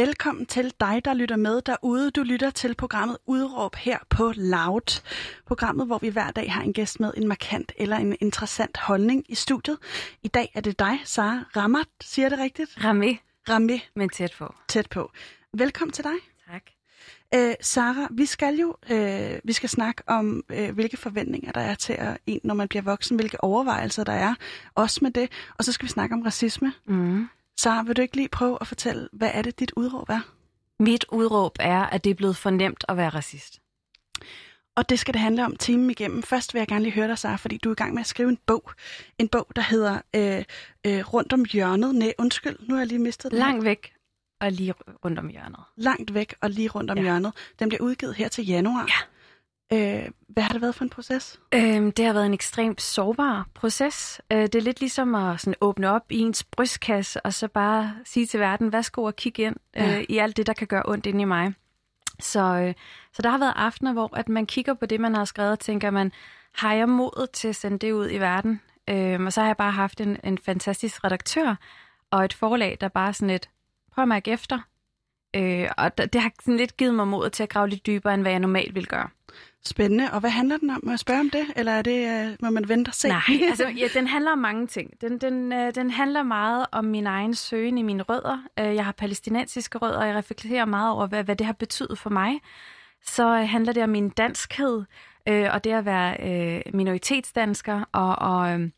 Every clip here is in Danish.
Velkommen til dig, der lytter med derude. Du lytter til programmet Udråb her på Loud. Programmet, hvor vi hver dag har en gæst med en markant eller en interessant holdning i studiet. I dag er det dig, Sara Rammert. Siger det rigtigt? Ramé, Ramme men tæt på. tæt på. Velkommen til dig. Tak. Øh, Sara, vi skal jo øh, vi skal snakke om, øh, hvilke forventninger der er til at, en, når man bliver voksen, hvilke overvejelser der er, også med det. Og så skal vi snakke om racisme. Mm. Sara, vil du ikke lige prøve at fortælle, hvad er det, dit udråb er? Mit udråb er, at det er blevet for nemt at være racist. Og det skal det handle om timen igennem. Først vil jeg gerne lige høre dig, Sara, fordi du er i gang med at skrive en bog. En bog, der hedder øh, øh, Rundt om hjørnet. Nej, undskyld, nu har jeg lige mistet den. Langt væk og lige rundt om hjørnet. Langt væk og lige rundt om Ja. hjørnet. Den bliver udgivet her til januar. Ja. Øh, hvad har det været for en proces? Øhm, det har været en ekstremt sårbar proces. Øh, det er lidt ligesom at sådan, åbne op i ens brystkasse, og så bare sige til verden, værsgo og kigge ind øh, Ja. i alt det, der kan gøre ondt inde i mig. Så, øh, så der har været aftener, hvor at man kigger på det, man har skrevet, og tænker man, har jeg modet til at sende det ud i verden? Øh, og så har jeg bare haft en, en fantastisk redaktør, og et forlag, der bare sådan lidt, prøv at mærke efter. Øh, og det, har sådan lidt givet mig mod til at grave lidt dybere, end hvad jeg normalt vil gøre. Spændende. Og hvad handler den om? Må jeg spørge om det? Eller er det, øh, må man vente og se? Nej, altså ja, den handler om mange ting. Den, den, øh, den handler meget om min egen søgen i mine rødder. Øh, jeg har palæstinensiske rødder, og jeg reflekterer meget over, hvad, hvad det har betydet for mig. Så øh, handler det om min danskhed, øh, og det at være øh, minoritetsdansker, og, og øh,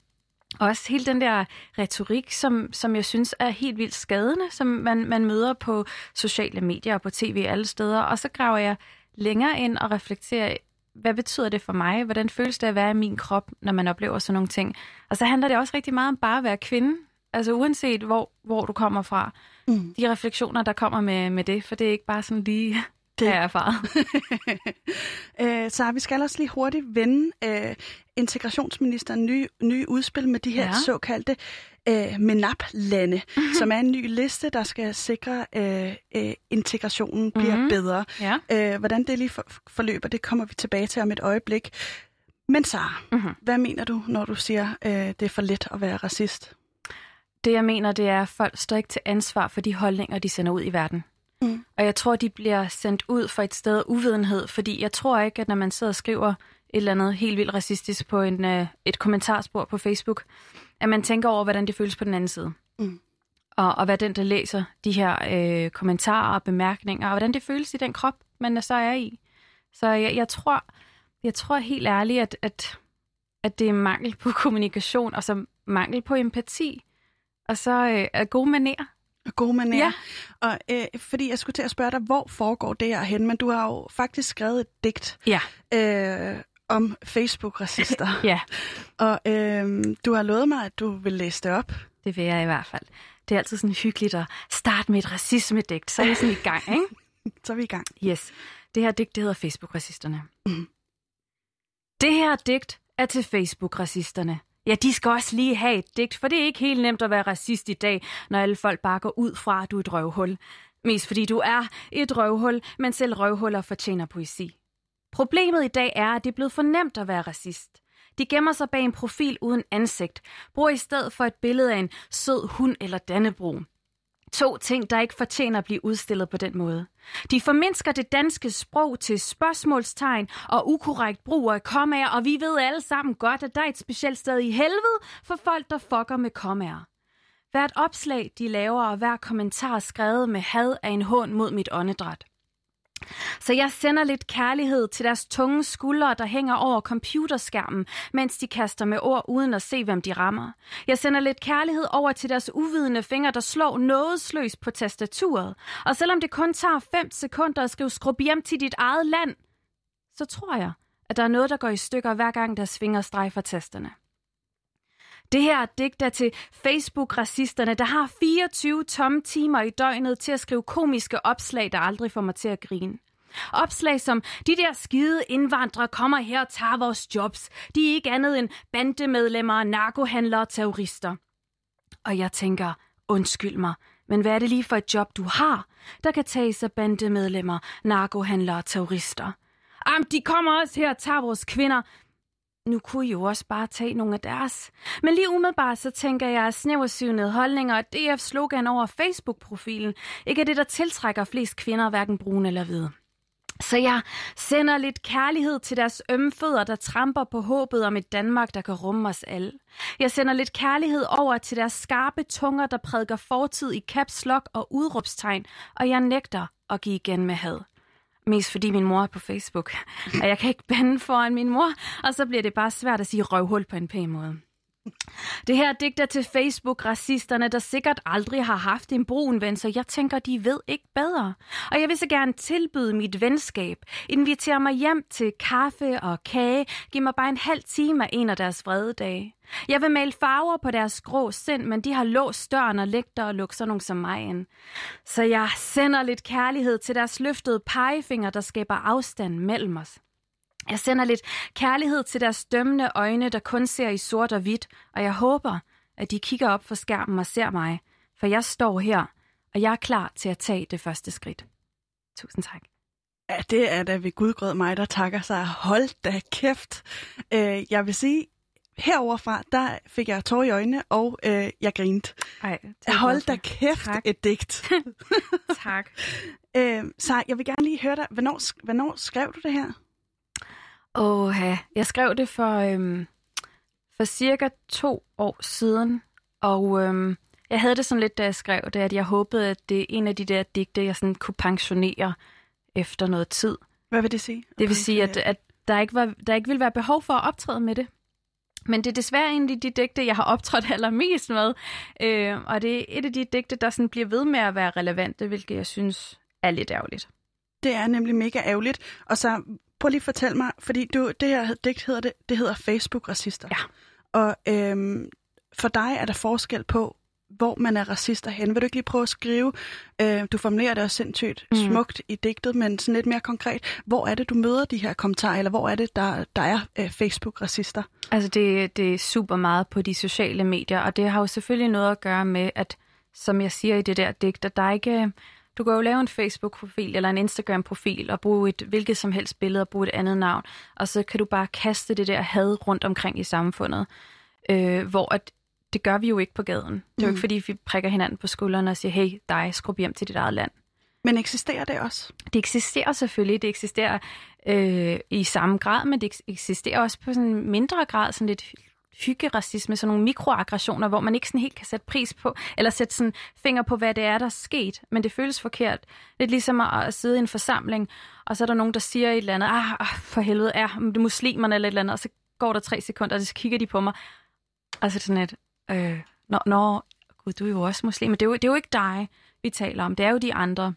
også hele den der retorik, som, som jeg synes er helt vildt skadende, som man, man møder på sociale medier og på tv alle steder. Og så graver jeg længere ind og reflekterer, hvad betyder det for mig? Hvordan føles det at være i min krop, når man oplever sådan nogle ting? Og så handler det også rigtig meget om bare at være kvinde. Altså uanset hvor, hvor du kommer fra. Mm. De refleksioner, der kommer med, med det, for det er ikke bare sådan lige, Det- jeg erfaret. øh, Sara, vi skal også lige hurtigt vende øh, integrationsministeren nye, nye udspil med de her ja. Såkaldte øh, MENAP-lande, som er en ny liste, der skal sikre, øh, øh, integrationen bliver Mhm. bedre. Ja. Øh, hvordan det lige for, forløber, det kommer vi tilbage til om et øjeblik. Men Sara, Mhm. hvad mener du, når du siger, øh, det er for let at være racist? Det jeg mener, det er, at folk står ikke til ansvar for de holdninger, de sender ud i verden. Mm. Og jeg tror, de bliver sendt ud for et sted af uvidenhed, fordi jeg tror ikke, at når man sidder og skriver et eller andet helt vildt racistisk på en, øh, et kommentarspor på Facebook, at man tænker over, hvordan det føles på den anden side. Mm. Og, og hvad den, der læser de her øh, kommentarer og bemærkninger, og hvordan det føles i den krop, man så er i. Så jeg, jeg tror, jeg tror helt ærligt, at, at, at det er mangel på kommunikation, og så mangel på empati, og så øh, er gode manerer. Gode manerer. Ja. Og øh, fordi jeg skulle til at spørge dig, hvor foregår det her hen? Men du har jo faktisk skrevet et digt Ja. øh, om Facebook-racister. Ja, Og øh, du har lovet mig, at du vil læse det op. det vil jeg i hvert fald. Det er altid sådan hyggeligt at starte med et racisme-digt, så er jeg sådan i gang, ikke? Så er vi i gang. Yes. Det her digt, det hedder Facebook-racisterne. Det her digt er til Facebook-racisterne. Ja, de skal også lige have et digt, for det er ikke helt nemt at være racist i dag, når alle folk bare går ud fra, at du er et røvhul. Mest fordi du er et røvhul, men selv røvhuller fortjener poesi. Problemet i dag er, at det er blevet for nemt at være racist. De gemmer sig bag en profil uden ansigt, bruger i stedet for et billede af en sød hund eller dannebro. To ting, der ikke fortjener at blive udstillet på den måde. De formindsker det danske sprog til spørgsmålstegn og ukorrekt brug af kommaer, og vi ved alle sammen godt, at der er et specielt sted i helvede for folk, der fucker med kommaer. Hvert opslag, de laver, og hver kommentar skrevet med had er en hån mod mit åndedræt. Så jeg sender lidt kærlighed til deres tunge skuldre, der hænger over computerskærmen, mens de kaster med ord uden at se, hvem de rammer. Jeg sender lidt kærlighed over til deres uvidende fingre, der slår nådesløst på tastaturet. Og selvom det kun tager 5 sekunder at skrive skrub hjem til dit eget land, så tror jeg, at der er noget, der går i stykker hver gang deres fingre strejfer tasterne. Det her digt er til Facebook-racisterne, der har 24 tomme timer i døgnet til at skrive komiske opslag, der aldrig får mig til at grine. Opslag som, de der skide indvandrere kommer her og tager vores jobs. De er ikke andet end bandemedlemmer, narkohandlere og terrorister. Og jeg tænker, undskyld mig, men hvad er det lige for et job, du har, der kan tages af bandemedlemmer, narkohandlere og terrorister? Am, de kommer også her og tager vores kvinder nu kunne I jo også bare tage nogle af deres. Men lige umiddelbart så tænker jeg, at snæversynede holdninger og DF slogan over Facebook-profilen ikke er det, der tiltrækker flest kvinder, hverken brune eller hvide. Så jeg sender lidt kærlighed til deres ømme fødder, der tramper på håbet om et Danmark, der kan rumme os alle. Jeg sender lidt kærlighed over til deres skarpe tunger, der prædiker fortid i caps lock og udråbstegn, og jeg nægter at give igen med had. Mest fordi min mor er på Facebook, og jeg kan ikke bande foran min mor, og så bliver det bare svært at sige røvhul på en pæn måde. Det her digter til Facebook-racisterne, der sikkert aldrig har haft en brun ven, så jeg tænker, de ved ikke bedre. Og jeg vil så gerne tilbyde mit venskab. Invitere mig hjem til kaffe og kage. Giv mig bare en halv time af en af deres vrede dage. Jeg vil male farver på deres grå sind, men de har låst døren og lægter og lukker sådan nogen som mig ind. Så jeg sender lidt kærlighed til deres løftede pegefinger, der skaber afstand mellem os. Jeg sender lidt kærlighed til deres dømmende øjne, der kun ser i sort og hvidt, og jeg håber, at de kigger op for skærmen og ser mig, for jeg står her, og jeg er klar til at tage det første skridt. Tusind tak. Ja, det er da ved gudgrød mig, der takker sig. Hold da kæft. Øh, jeg vil sige, heroverfra, der fik jeg tår i øjnene, og øh, jeg grinte. Ej, Hold da kæft Tak. et digt. tak. øh, så jeg vil gerne lige høre dig, hvornår, hvornår skrev du det her? Åh, jeg skrev det for, øhm, for cirka to år siden, og øhm, jeg havde det sådan lidt, da jeg skrev det, at jeg håbede, at det er en af de der digte, jeg sådan kunne pensionere efter noget tid. Hvad vil det sige? Det vil sige, at, at der, ikke var, der ikke ville være behov for at optræde med det. Men det er desværre egentlig de digte, jeg har optrådt allermest med. Øh, og det er et af de digte, der sådan bliver ved med at være relevante, hvilket jeg synes er lidt ærgerligt. Det er nemlig mega ærgerligt. Og så prøv lige at fortælle mig, fordi du, det her digt hedder, det, det hedder Facebook-racister. Ja. Og øhm, for dig er der forskel på, hvor man er racister hen. Vil du ikke lige prøve at skrive, øh, du formulerer det også sindssygt Mm. smukt i digtet, men sådan lidt mere konkret, hvor er det, du møder de her kommentarer, eller hvor er det, der, der er øh, Facebook-racister? Altså det, det er super meget på de sociale medier, og det har jo selvfølgelig noget at gøre med, at som jeg siger i det der digt, at der er ikke... Du kan jo lave en Facebook-profil eller en Instagram-profil og bruge et hvilket som helst billede og bruge et andet navn, og så kan du bare kaste det der had rundt omkring i samfundet, øh, hvor at det gør vi jo ikke på gaden. Det er jo Mm. ikke, fordi vi prikker hinanden på skuldrene og siger, hey, dig, skrub hjem til dit eget land. Men eksisterer det også? Det eksisterer selvfølgelig, det eksisterer øh, i samme grad, men det eks- eksisterer også på sådan en mindre grad, sådan lidt hyggeracisme, sådan nogle mikroaggressioner, hvor man ikke sådan helt kan sætte pris på, eller sætte sådan finger på, hvad det er, der er sket, men det føles forkert. Lidt ligesom at, at sidde i en forsamling, og så er der nogen, der siger et eller andet, ah, ah for helvede, er det muslimerne eller et eller andet, og så går der tre sekunder, og så kigger de på mig, og så er det sådan et, øh, nå, nå, gud, du er jo også muslim, men det er jo, det er jo ikke dig, vi taler om, det er jo de andre.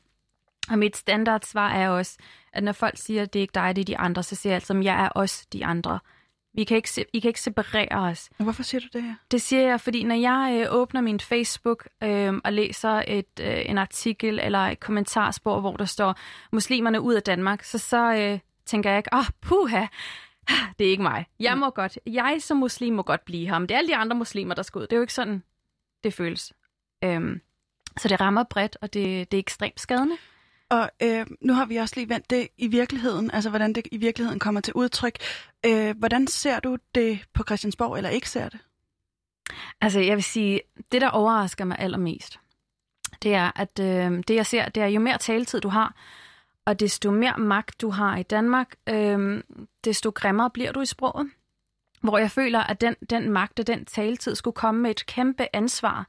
Og mit standardsvar er også, at når folk siger, at det er ikke dig, det er de andre, så siger jeg altså, at jeg er også de andre. Vi kan ikke, se- I kan ikke separere os. Hvorfor siger du det her? Det siger jeg, fordi når jeg øh, åbner min Facebook øh, og læser et, øh, en artikel eller et kommentarspor, hvor der står muslimerne ud af Danmark, så, så øh, tænker jeg ikke, åh, oh, puha, det er ikke mig. Jeg må godt, jeg som muslim må godt blive her, men det er alle de andre muslimer, der skal ud. Det er jo ikke sådan, det føles. Øhm, så det rammer bredt, og det, det er ekstremt skadende. Og øh, nu har vi også lige vendt det i virkeligheden, altså hvordan det i virkeligheden kommer til udtryk. Øh, hvordan ser du det på Christiansborg, eller ikke ser det? Altså, jeg vil sige, det der overrasker mig allermest, det er, at øh, det jeg ser, det er jo mere taletid du har, og desto mere magt du har i Danmark, øh, desto grimmere bliver du i sproget. Hvor jeg føler, at den, den magt og den taletid skulle komme med et kæmpe ansvar.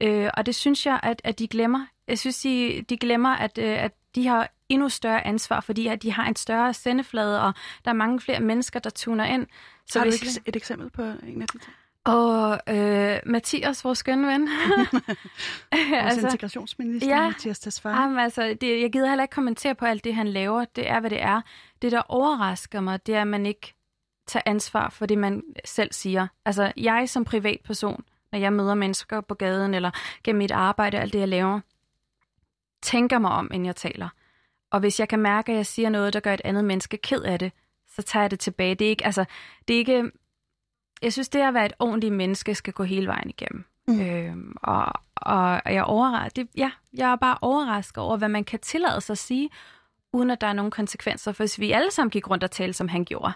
Øh, og det synes jeg, at, at de glemmer. Jeg synes, de, de glemmer, at, øh, at de har endnu større ansvar, fordi at de har en større sendeflade, og der er mange flere mennesker, der tuner ind. Så har du ikke et eksempel på en af de ting? Og øh, Mathias, vores skønne ven. Vores altså, integrationsminister, ja. Mathias Tesfaye. Jamen, altså, det, jeg gider heller ikke kommentere på alt det, han laver. Det er, hvad det er. Det, der overrasker mig, det er, at man ikke tager ansvar for det, man selv siger. Altså, jeg som privatperson, når jeg møder mennesker på gaden, eller gennem mit arbejde, alt det, jeg laver, tænker mig om, inden jeg taler. Og hvis jeg kan mærke, at jeg siger noget, der gør et andet menneske ked af det, så tager jeg det tilbage. Det er ikke, altså, det er ikke, jeg synes, det at være et ordentligt menneske skal gå hele vejen igennem. Mm. Øhm, og, og jeg, overras- det, ja, jeg er bare overrasket over, hvad man kan tillade sig at sige, uden at der er nogen konsekvenser. For hvis vi alle sammen gik rundt og talte, som han gjorde,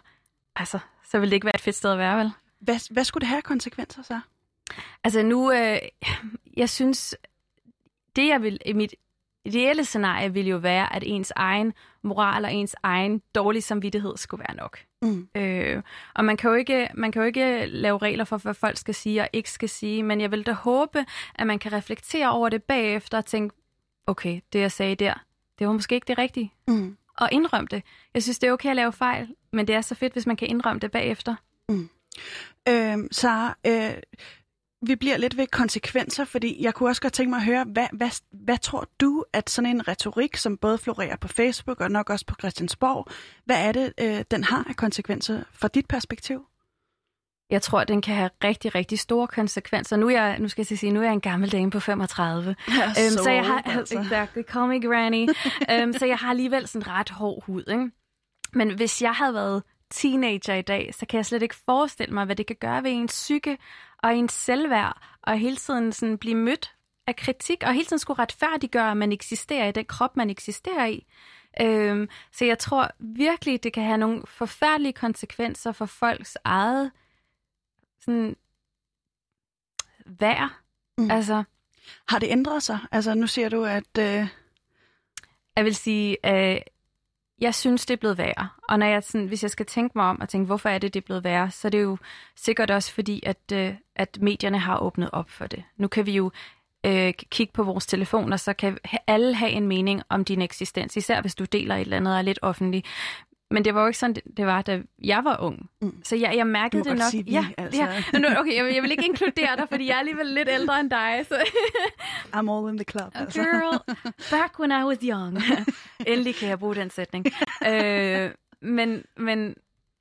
altså, så ville det ikke være et fedt sted at være, vel? Hvad, hvad skulle det have konsekvenser så? Altså nu, øh, jeg synes, det jeg vil, i mit ideelle scenarie ville jo være, at ens egen moral og ens egen dårlige samvittighed skulle være nok. Mm. Øh, og man kan, jo ikke, man kan jo ikke lave regler for, hvad folk skal sige og ikke skal sige, men jeg vil da håbe, at man kan reflektere over det bagefter og tænke, okay, det jeg sagde der, det var måske ikke det rigtige. Mm. Og indrømme det. Jeg synes, det er okay at lave fejl, men det er så fedt, hvis man kan indrømme det bagefter. Øh, så øh, vi bliver lidt ved konsekvenser, fordi jeg kunne også godt tænke mig at høre, hvad, hvad, hvad tror du, at sådan en retorik, som både florerer på Facebook og nok også på Christiansborg, hvad er det, øh, den har af konsekvenser fra dit perspektiv? Jeg tror, den kan have rigtig, rigtig store konsekvenser. Nu, er jeg, nu skal jeg sige, nu er jeg en gammel dame på 35. Ja, Øhm, så jeg har, altså. exactly, call me granny. øhm, så jeg har alligevel sådan ret hård hud, ikke? Men hvis jeg havde været teenager i dag, så kan jeg slet ikke forestille mig, hvad det kan gøre ved ens psyke og ens selvværd, og hele tiden sådan blive mødt af kritik, og hele tiden skulle retfærdiggøre, at man eksisterer i den krop, man eksisterer i. Øhm, så jeg tror virkelig, det kan have nogle forfærdelige konsekvenser for folks eget sådan, værd. Mm. Altså, Har det ændret sig? Altså nu siger du, at... Øh, Jeg vil sige, øh, jeg synes, det er blevet værre. Og når jeg sådan, hvis jeg skal tænke mig om og tænke, hvorfor er det, det er blevet værre, så er det jo sikkert også fordi, at, øh, at medierne har åbnet op for det. Nu kan vi jo øh, kigge på vores telefoner, så kan alle have en mening om din eksistens, især hvis du deler et eller andet og er lidt offentlig. Men det var jo ikke sådan, det, det var, da jeg var ung. Mm. Så jeg, jeg mærkede det nok. sige ja, altså. ja. Nu- Okay, jeg, vil- jeg vil ikke inkludere dig, fordi jeg er alligevel lidt ældre end dig. Så. I'm all in the club. Altså. Girl, back when I was young. Endelig kan jeg bruge den sætning. øh, men, men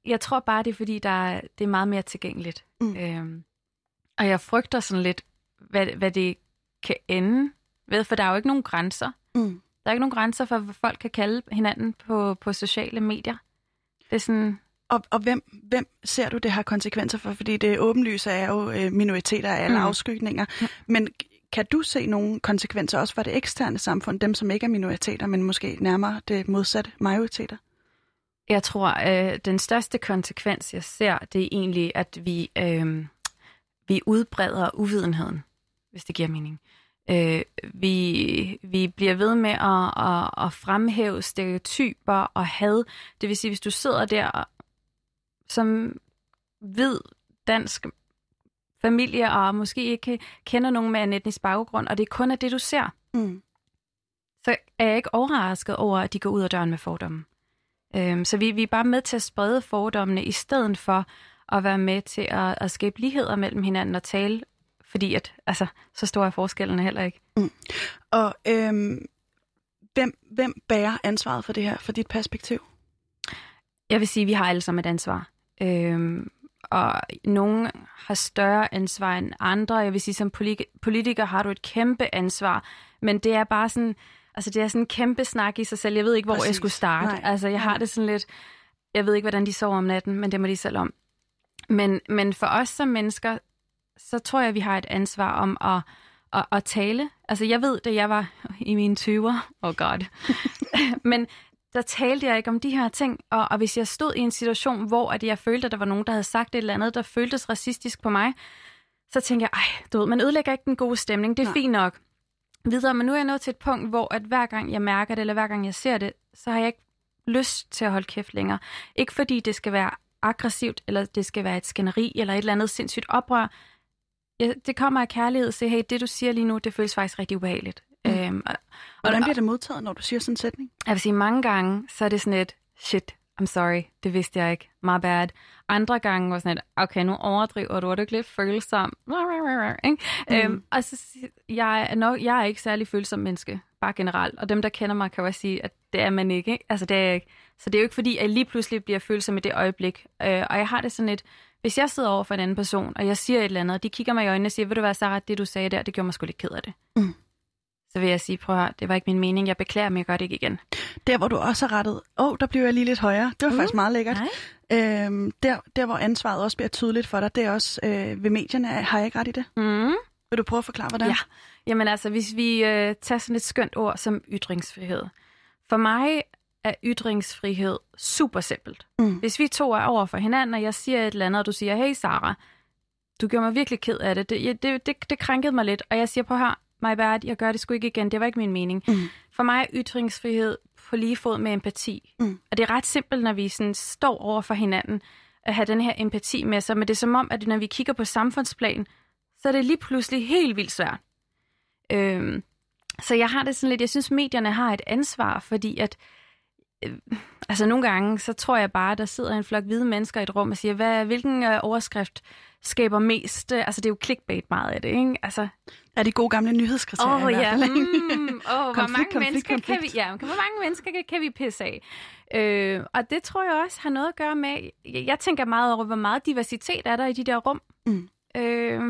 jeg tror bare, det er fordi, der er, det er meget mere tilgængeligt. Mm. Øhm, og jeg frygter sådan lidt, hvad, hvad det kan ende ved, for der er jo ikke nogen grænser. Mm. Der er ikke nogen grænser for, hvad folk kan kalde hinanden på, på sociale medier. Det er sådan... Og, og hvem, hvem ser du, det har konsekvenser for? Fordi det åbenlyse er jo øh, minoriteter af alle mm. Mm. afskygninger. Men kan du se nogle konsekvenser også for det eksterne samfund, dem som ikke er minoriteter, men måske nærmere det modsatte majoriteter? Jeg tror, øh, den største konsekvens, jeg ser, det er egentlig, at vi, øh, vi udbreder uvidenheden, hvis det giver mening. Øh, vi, vi bliver ved med at, at, at fremhæve stereotyper og had. Det vil sige, hvis du sidder der som hvid dansk familie, og måske ikke kender nogen med en etnisk baggrund, og det kun er det, du ser, Mm. så er jeg ikke overrasket over, at de går ud af døren med fordomme. Øhm, så vi, vi er bare med til at sprede fordommene, i stedet for at være med til at, at skabe ligheder mellem hinanden og tale, fordi at, altså, så store er forskellene heller ikke. Og øhm, hvem, hvem bærer ansvaret for det her, fra dit perspektiv? Jeg vil sige, at vi har alle sammen et ansvar. Øhm, og nogen har større ansvar end andre. Jeg vil sige, som poli- politiker har du et kæmpe ansvar. Men det er bare sådan, altså det er sådan en kæmpe snak i sig selv. Jeg ved ikke, hvor Præcis. jeg skulle starte. Nej. Altså jeg har det sådan lidt, jeg ved ikke, hvordan de sover om natten, men det må de selv om. Men, men for os som mennesker, så tror jeg, vi har et ansvar om at, at, at tale. Altså jeg ved, da jeg var i mine 20'er, oh god, men der talte jeg ikke om de her ting, og, og hvis jeg stod i en situation, hvor at jeg følte, at der var nogen, der havde sagt et eller andet, der føltes racistisk på mig, så tænkte jeg, ej, du ved, man ødelægger ikke den gode stemning, det er Nej. fint nok. Videre, men nu er jeg nået til et punkt, hvor at hver gang jeg mærker det, eller hver gang jeg ser det, så har jeg ikke lyst til at holde kæft længere. Ikke fordi det skal være aggressivt, eller det skal være et skænderi, eller et eller andet sindssygt oprør. Ja, det kommer af kærlighed at sige, hey, det du siger lige nu, det føles faktisk rigtig ubehageligt. Mm. Øhm, og, Hvordan bliver det modtaget, når du siger sådan en sætning? jeg vil sige, mange gange, så er det sådan et, shit, I'm sorry, det vidste jeg ikke, my bad. Andre gange var sådan et, okay, nu overdriver du, er du ikke lidt følsom? Mm. Øhm, og så, jeg er, nok, jeg er ikke særlig følsom menneske, bare generelt. Og dem, der kender mig, kan også sige, at det er man ikke. ikke? Altså, det er jeg ikke. Så det er jo ikke fordi, at jeg lige pludselig bliver følsom i det øjeblik. Øh, og jeg har det sådan et, hvis jeg sidder over for en anden person, og jeg siger et eller andet, og de kigger mig i øjnene og siger, ved du hvad, Sarah, det du sagde der, det gjorde mig sgu lidt ked af det. Mm. Så vil jeg sige, prøv at høre, det var ikke min mening, jeg beklager, men jeg gør det ikke igen. Der, hvor du også har rettet, åh, oh, der blev jeg lige lidt højere. Det var. Mm. faktisk meget lækkert. Nej. Øhm, der, der, hvor ansvaret også bliver tydeligt for dig, det er også øh, ved medierne. Har jeg ikke ret i det? Mm. Vil du prøve at forklare, hvordan? Ja. Jamen altså, hvis vi øh, tager sådan et skønt ord som ytringsfrihed. For mig er ytringsfrihed super simpelt. Mm. Hvis vi to er over for hinanden, og jeg siger et eller andet, og du siger, hey Sara, du gjorde mig virkelig ked af det. Det, det, det, det krænkede mig lidt. Og jeg siger på her, my bad, jeg gør det sgu ikke igen. Det var ikke min mening. Mm. For mig er ytringsfrihed på lige fod med empati. Mm. Og det er ret simpelt, når vi sådan står over for hinanden, at have den her empati med sig. Men det er som om, at når vi kigger på samfundsplan, så er det lige pludselig helt vildt svært. Øhm, så jeg har det sådan lidt, jeg synes, medierne har et ansvar, fordi at altså nogle gange, så tror jeg bare, at der sidder en flok hvide mennesker i et rum og siger, hvad, hvilken øh, overskrift skaber mest, øh, altså det er jo clickbait meget af det, ikke? Altså, Er de gode gamle nyhedskriterier Åh i hvert ja, fald, mm, oh, hvor mange konflikt, mennesker kan vi, ja, hvor mange mennesker kan, kan vi pisse af? Øh, og det tror jeg også har noget at gøre med, jeg, jeg tænker meget over, hvor meget diversitet er der i de der rum. Mm. Øh,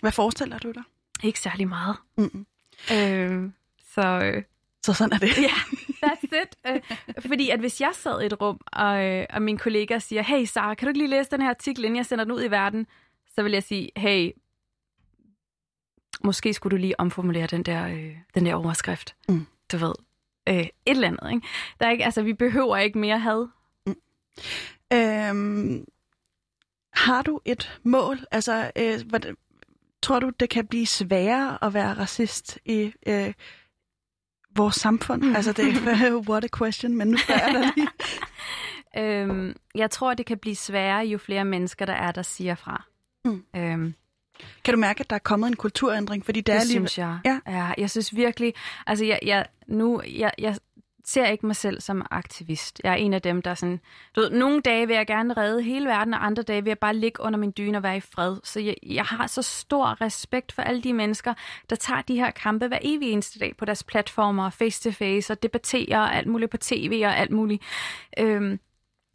Hvad forestiller du dig? ikke særlig meget. Mm. Øh, så øh, Så sådan er det. ja, that's it. Øh, fordi at hvis jeg sad i et rum, og, øh, og min kollega siger, hey Sara, kan du ikke lige læse den her artikel, inden jeg sender den ud i verden? Så vil jeg sige, hey, måske skulle du lige omformulere den der, øh, den der overskrift. Mm. Du ved, øh, et eller andet. Ikke? Der er ikke, altså, vi behøver ikke mere had. Øhm, har du et mål? Altså, øh, hvad, tror du, det kan blive sværere at være racist i øh, vores samfund? Mm. Altså, det er what a question, men nu spørger jeg dig lige. Øhm, jeg tror, det kan blive sværere, jo flere mennesker der er, der siger fra. Mm. Øhm, Kan du mærke, at der er kommet en kulturændring? Fordi det, det er lige... synes jeg. Ja. ja. Jeg synes virkelig, altså jeg, jeg, nu, jeg, jeg ser ikke mig selv som aktivist. Jeg er en af dem, der sådan, du ved, nogle dage vil jeg gerne redde hele verden, og andre dage vil jeg bare ligge under min dyne og være i fred. Så jeg, jeg har så stor respekt for alle de mennesker, der tager de her kampe hver evig eneste dag på deres platformer, face-to-face, og debatterer og alt muligt på tv og alt muligt. Øhm,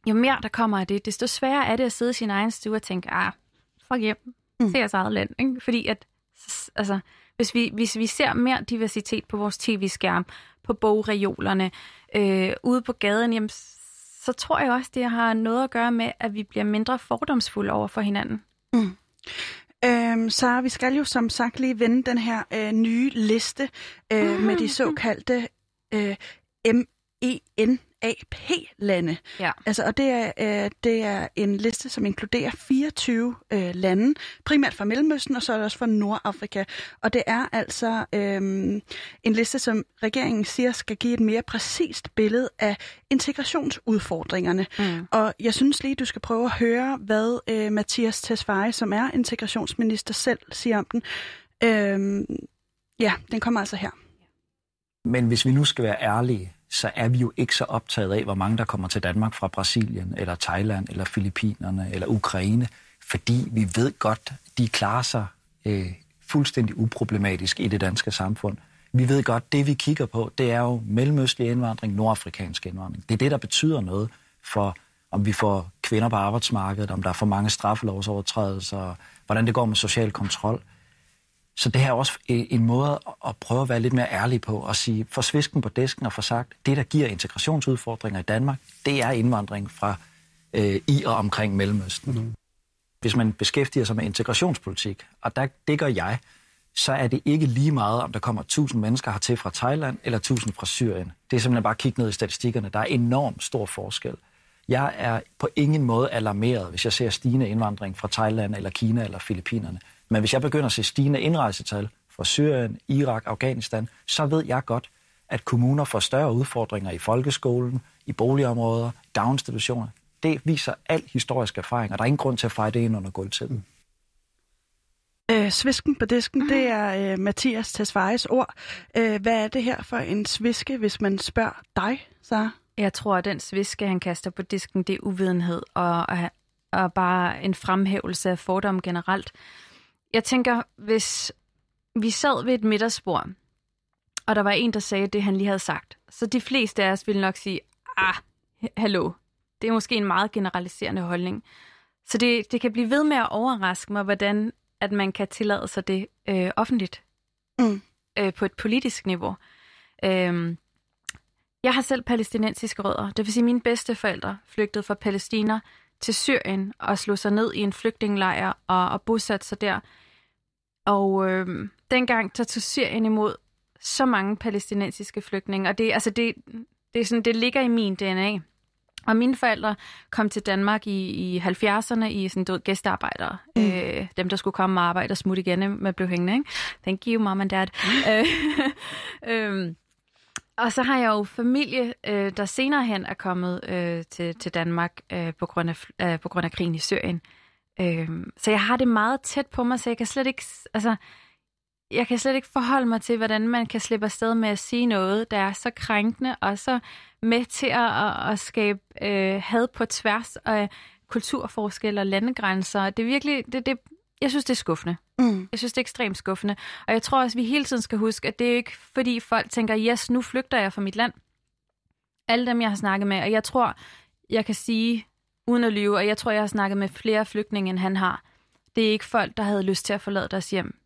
jo mere der kommer af det, desto sværere er det at sidde i sin egen stue og tænke, ah, fuck hjem, Mm. se jeres eget land. Ikke? Fordi at, altså, hvis vi, hvis vi ser mere diversitet på vores tv-skærm, på bogreolerne, øh, ude på gaden, jamen, så tror jeg også, det har noget at gøre med, at vi bliver mindre fordomsfulde over for hinanden. Øhm, så vi skal jo som sagt lige vende den her øh, nye liste øh, med de såkaldte øh, MENAP-lande. Ja. Altså, og det er, øh, det er en liste, som inkluderer 24 øh, lande, primært fra Mellemøsten, og så er det også fra Nordafrika. Og det er altså øh, en liste, som regeringen siger skal give et mere præcist billede af integrationsudfordringerne. Mm. Og jeg synes lige, du skal prøve at høre, hvad øh, Mathias Tesfaye, som er integrationsminister, selv siger om den. Øh, ja, den kommer altså her. Men hvis vi nu skal være ærlige, så er vi jo ikke så optaget af, hvor mange der kommer til Danmark fra Brasilien, eller Thailand, eller Filippinerne, eller Ukraine, fordi vi ved godt, de klarer sig øh, fuldstændig uproblematisk i det danske samfund. Vi ved godt, det vi kigger på, det er jo mellemøstlig indvandring, nordafrikansk indvandring. Det er det, der betyder noget for, om vi får kvinder på arbejdsmarkedet, om der er for mange straffelovsovertrædelser, hvordan det går med social kontrol. Så det her er også øh, en måde at prøve at være lidt mere ærlig på og sige, få svisken på disken og få sagt, det der giver integrationsudfordringer i Danmark, det er indvandring fra øh, i og omkring Mellemøsten. Mm. Hvis man beskæftiger sig med integrationspolitik, og der, det gør jeg, så er det ikke lige meget, om der kommer 1000 mennesker hertil fra Thailand eller 1000 fra Syrien. Det er simpelthen bare at kigge ned i statistikkerne. Der er enormt stor forskel. Jeg er på ingen måde alarmeret, hvis jeg ser stigende indvandring fra Thailand eller Kina eller Filippinerne. Men hvis jeg begynder at se stigende indrejsetal fra Syrien, Irak, Afghanistan, så ved jeg godt, at kommuner får større udfordringer i folkeskolen, i boligområder, daginstitutioner. Det viser al historisk erfaring, og der er ingen grund til at fejre det ind under gulvtæppet. Øh, svisken på disken, det er øh, Mathias Tesfayes ord. Øh, hvad er det her for en sviske, hvis man spørger dig, så? Jeg tror, at den sviske, han kaster på disken, det er uvidenhed og, og, og bare en fremhævelse af fordom generelt. Jeg tænker, hvis vi sad ved et middagsbord, og der var en, der sagde det, han lige havde sagt, så de fleste af os ville nok sige, ah, hallo, det er måske en meget generaliserende holdning. Så det, det kan blive ved med at overraske mig, hvordan at man kan tillade sig det øh, offentligt Mm. øh, på et politisk niveau. Øhm, jeg har selv palæstinensiske rødder. Det vil sige, at mine bedsteforældre flygtede fra Palæstina til Syrien og slog sig ned i en flygtningelejr og, og bosatte sig der. Og øhm, dengang der tog Syrien imod så mange palæstinensiske flygtninge, og det, altså det, det, er sådan, det ligger i min DNA. Og mine forældre kom til Danmark i, i 70'erne i sådan, du ved, gæstearbejdere. Mm. Øh, dem, der skulle komme og arbejde og smutte igen med blev hængende. Ikke? Thank you, mom and dad. Mm. øh, og så har jeg jo familie, øh, der senere hen er kommet øh, til, til Danmark øh, på, grund af, øh, på grund af krigen i Syrien. Øh, så jeg har det meget tæt på mig, så jeg kan slet ikke... Altså, jeg kan slet ikke forholde mig til, hvordan man kan slippe afsted med at sige noget, der er så krænkende og så med til at, at, at skabe øh, had på tværs af kulturforskelle og landegrænser. Det er virkelig, det, det, jeg synes, det er skuffende. Mm. Jeg synes, det er ekstremt skuffende. Og jeg tror også, vi hele tiden skal huske, at det er ikke fordi folk tænker, yes, nu flygter jeg fra mit land. Alle dem, jeg har snakket med, og jeg tror, jeg kan sige, uden at lyve, og jeg tror, jeg har snakket med flere flygtninge, end han har. Det er ikke folk, der havde lyst til at forlade deres hjem.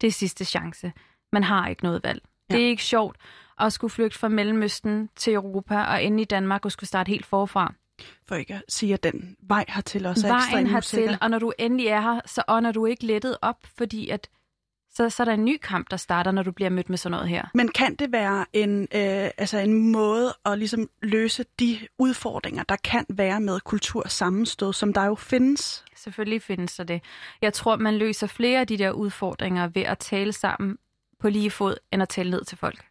Det er sidste chance. Man har ikke noget valg. Ja. Det er ikke sjovt at skulle flygte fra Mellemøsten til Europa og ind i Danmark og skulle starte helt forfra. For ikke at sige, at den vej hertil også er Vejen hertil, og når du endelig er her, så ånder du ikke lettet op, fordi at så, så er der en ny kamp, der starter, når du bliver mødt med sådan noget her. Men kan det være en, øh, altså en måde at ligesom løse de udfordringer, der kan være med kultursammenstød, som der jo findes? Selvfølgelig findes der det. Jeg tror, man løser flere af de der udfordringer ved at tale sammen på lige fod, end at tale ned til folk.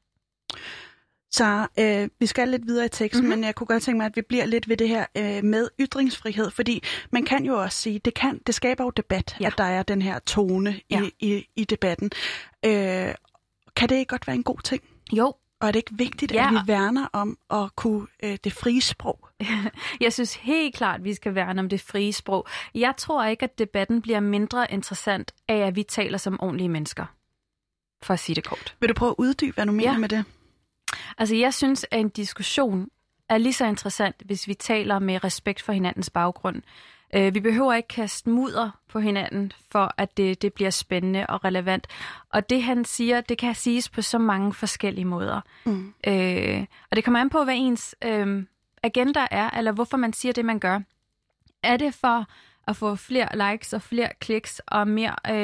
Så øh, vi skal lidt videre i teksten, mm-hmm. men jeg kunne godt tænke mig, at vi bliver lidt ved det her øh, med ytringsfrihed, fordi man kan jo også sige, det kan, det skaber jo debat, ja. at der er den her tone ja. i, i, i debatten. Øh, kan det ikke godt være en god ting? Jo. Og er det ikke vigtigt, ja. at vi værner om at kunne øh, det frie sprog? Jeg synes helt klart, at vi skal værne om det frie sprog. Jeg tror ikke, at debatten bliver mindre interessant af, at vi taler som ordentlige mennesker. For at sige det kort. Vil du prøve at uddybe, hvad du mener ja. med det? Altså, jeg synes, at en diskussion er lige så interessant, hvis vi taler med respekt for hinandens baggrund. Øh, vi behøver ikke kaste mudder på hinanden, for at det, det bliver spændende og relevant. Og det, han siger, det kan siges på så mange forskellige måder. Mm. Øh, og det kommer an på, hvad ens øh, agenda er, eller hvorfor man siger det, man gør. Er det for at få flere likes og flere kliks og mere øh,